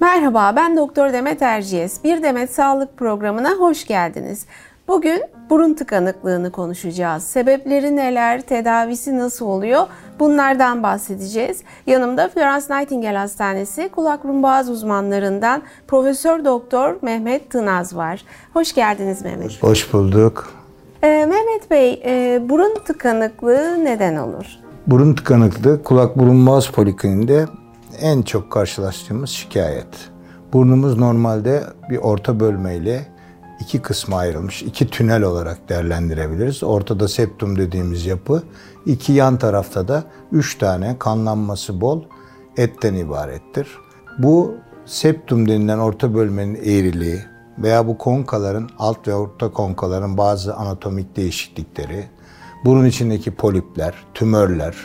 Merhaba, ben Doktor Demet Erciyes. Bir Demet Sağlık programına hoş geldiniz. Bugün burun tıkanıklığını konuşacağız. Sebepleri neler, tedavisi nasıl oluyor? Bunlardan bahsedeceğiz. Yanımda Florence Nightingale Hastanesi kulak burun boğaz uzmanlarından Profesör Doktor Mehmet Tınaz var. Hoş geldiniz Mehmet. Hoş, hoş bulduk. Ee, Mehmet Bey, e, burun tıkanıklığı neden olur? Burun tıkanıklığı kulak burun boğaz polikliniğinde en çok karşılaştığımız şikayet. Burnumuz normalde bir orta bölmeyle iki kısma ayrılmış, iki tünel olarak değerlendirebiliriz. Ortada septum dediğimiz yapı, iki yan tarafta da üç tane kanlanması bol etten ibarettir. Bu septum denilen orta bölmenin eğriliği veya bu konkaların, alt ve orta konkaların bazı anatomik değişiklikleri, burun içindeki polipler, tümörler,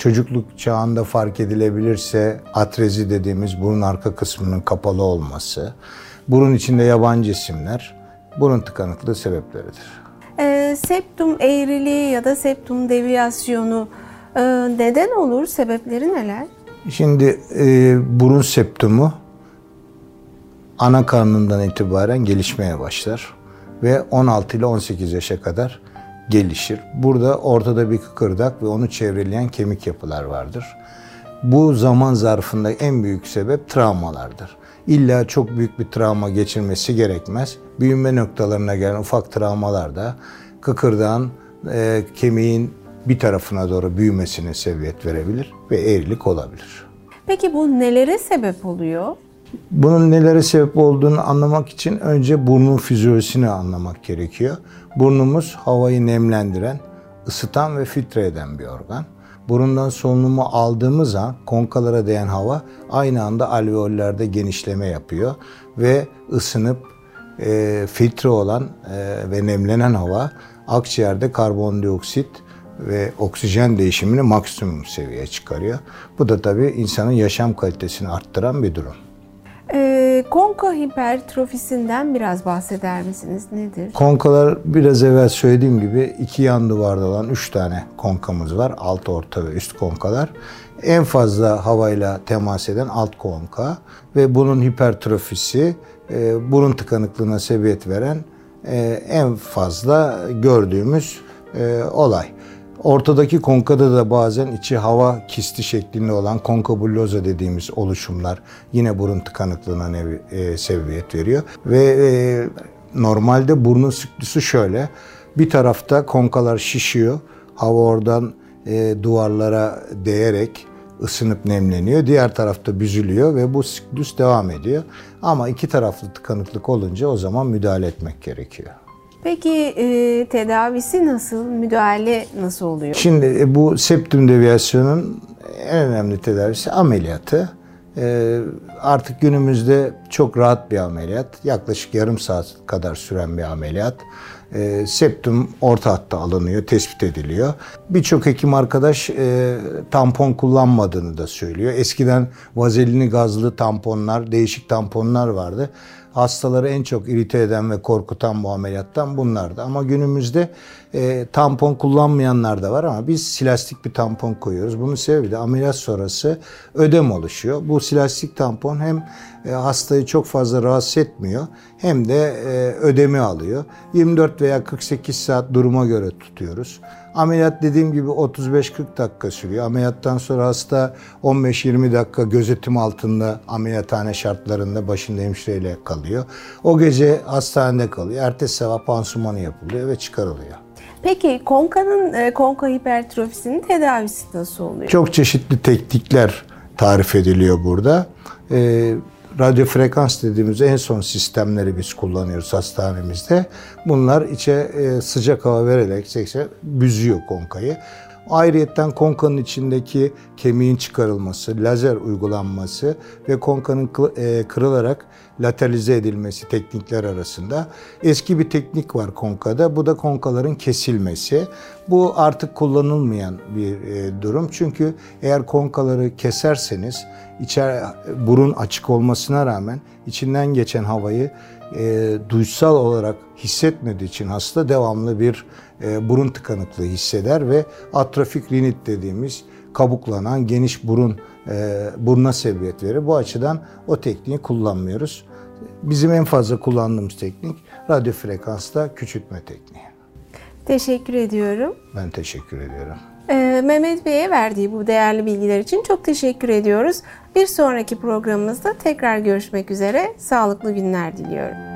çocukluk çağında fark edilebilirse atrezi dediğimiz burun arka kısmının kapalı olması, burun içinde yabancı isimler burun tıkanıklığı sebepleridir. E, septum eğriliği ya da septum deviyasyonu e, neden olur? Sebepleri neler? Şimdi e, burun septumu ana karnından itibaren gelişmeye başlar ve 16 ile 18 yaşa kadar gelişir. Burada ortada bir kıkırdak ve onu çevreleyen kemik yapılar vardır. Bu zaman zarfında en büyük sebep travmalardır. İlla çok büyük bir travma geçirmesi gerekmez. Büyüme noktalarına gelen ufak travmalar da kıkırdağın e, kemiğin bir tarafına doğru büyümesine sebebiyet verebilir ve eğrilik olabilir. Peki bu nelere sebep oluyor? Bunun nelere sebep olduğunu anlamak için önce burnun fizyolojisini anlamak gerekiyor. Burnumuz havayı nemlendiren, ısıtan ve filtre eden bir organ. Burundan solunumu aldığımız an konkalara değen hava aynı anda alveollerde genişleme yapıyor ve ısınıp e, filtre olan e, ve nemlenen hava akciğerde karbondioksit ve oksijen değişimini maksimum seviyeye çıkarıyor. Bu da tabii insanın yaşam kalitesini arttıran bir durum. E, konka hipertrofisinden biraz bahseder misiniz? Nedir? Konkalar biraz evvel söylediğim gibi iki yan duvarda olan üç tane konkamız var. Alt, orta ve üst konkalar. En fazla havayla temas eden alt konka ve bunun hipertrofisi e, burun tıkanıklığına sebebiyet veren e, en fazla gördüğümüz e, olay. Ortadaki konkada da bazen içi hava kisti şeklinde olan konkabulloza dediğimiz oluşumlar yine burun tıkanıklığına nevi, e, sebebiyet veriyor. Ve e, normalde burnun sıklısı şöyle. Bir tarafta konkalar şişiyor. Hava oradan e, duvarlara değerek ısınıp nemleniyor. Diğer tarafta büzülüyor ve bu siklus devam ediyor. Ama iki taraflı tıkanıklık olunca o zaman müdahale etmek gerekiyor. Peki e, tedavisi nasıl, müdahale nasıl oluyor? Şimdi e, bu septum deviyasyonun en önemli tedavisi ameliyatı. E, artık günümüzde çok rahat bir ameliyat. Yaklaşık yarım saat kadar süren bir ameliyat. E, septum orta hatta alınıyor, tespit ediliyor. Birçok hekim arkadaş e, tampon kullanmadığını da söylüyor. Eskiden vazelini gazlı tamponlar, değişik tamponlar vardı hastaları en çok irite eden ve korkutan bu ameliyattan bunlardı. Ama günümüzde e, tampon kullanmayanlar da var ama biz silastik bir tampon koyuyoruz. Bunun sebebi de ameliyat sonrası ödem oluşuyor. Bu silastik tampon hem e, hastayı çok fazla rahatsız etmiyor hem de e, ödemi alıyor. 24 veya 48 saat duruma göre tutuyoruz. Ameliyat dediğim gibi 35-40 dakika sürüyor. Ameliyattan sonra hasta 15-20 dakika gözetim altında ameliyathane şartlarında başında hemşireyle kalıyor. O gece hastanede kalıyor. Ertesi sabah pansumanı yapılıyor ve çıkarılıyor. Peki konkanın e, konka hipertrofisinin tedavisi nasıl oluyor? Çok çeşitli teknikler tarif ediliyor burada. Ee, radyo frekans dediğimiz en son sistemleri biz kullanıyoruz hastanemizde. Bunlar içe e, sıcak hava vererek sekse büzüyor konkayı. Ayrıyetten konkanın içindeki kemiğin çıkarılması, lazer uygulanması ve konkanın e, kırılarak lateralize edilmesi teknikler arasında. Eski bir teknik var konkada. Bu da konkaların kesilmesi. Bu artık kullanılmayan bir e, durum. Çünkü eğer konkaları keserseniz içer burun açık olmasına rağmen içinden geçen havayı e, duysal olarak hissetmediği için hasta devamlı bir burun tıkanıklığı hisseder ve atrofik rinit dediğimiz kabuklanan geniş burun e, buruna sebebiyet verir. Bu açıdan o tekniği kullanmıyoruz. Bizim en fazla kullandığımız teknik radyo frekansta küçültme tekniği. Teşekkür ediyorum. Ben teşekkür ediyorum. Ee, Mehmet Bey'e verdiği bu değerli bilgiler için çok teşekkür ediyoruz. Bir sonraki programımızda tekrar görüşmek üzere. Sağlıklı günler diliyorum.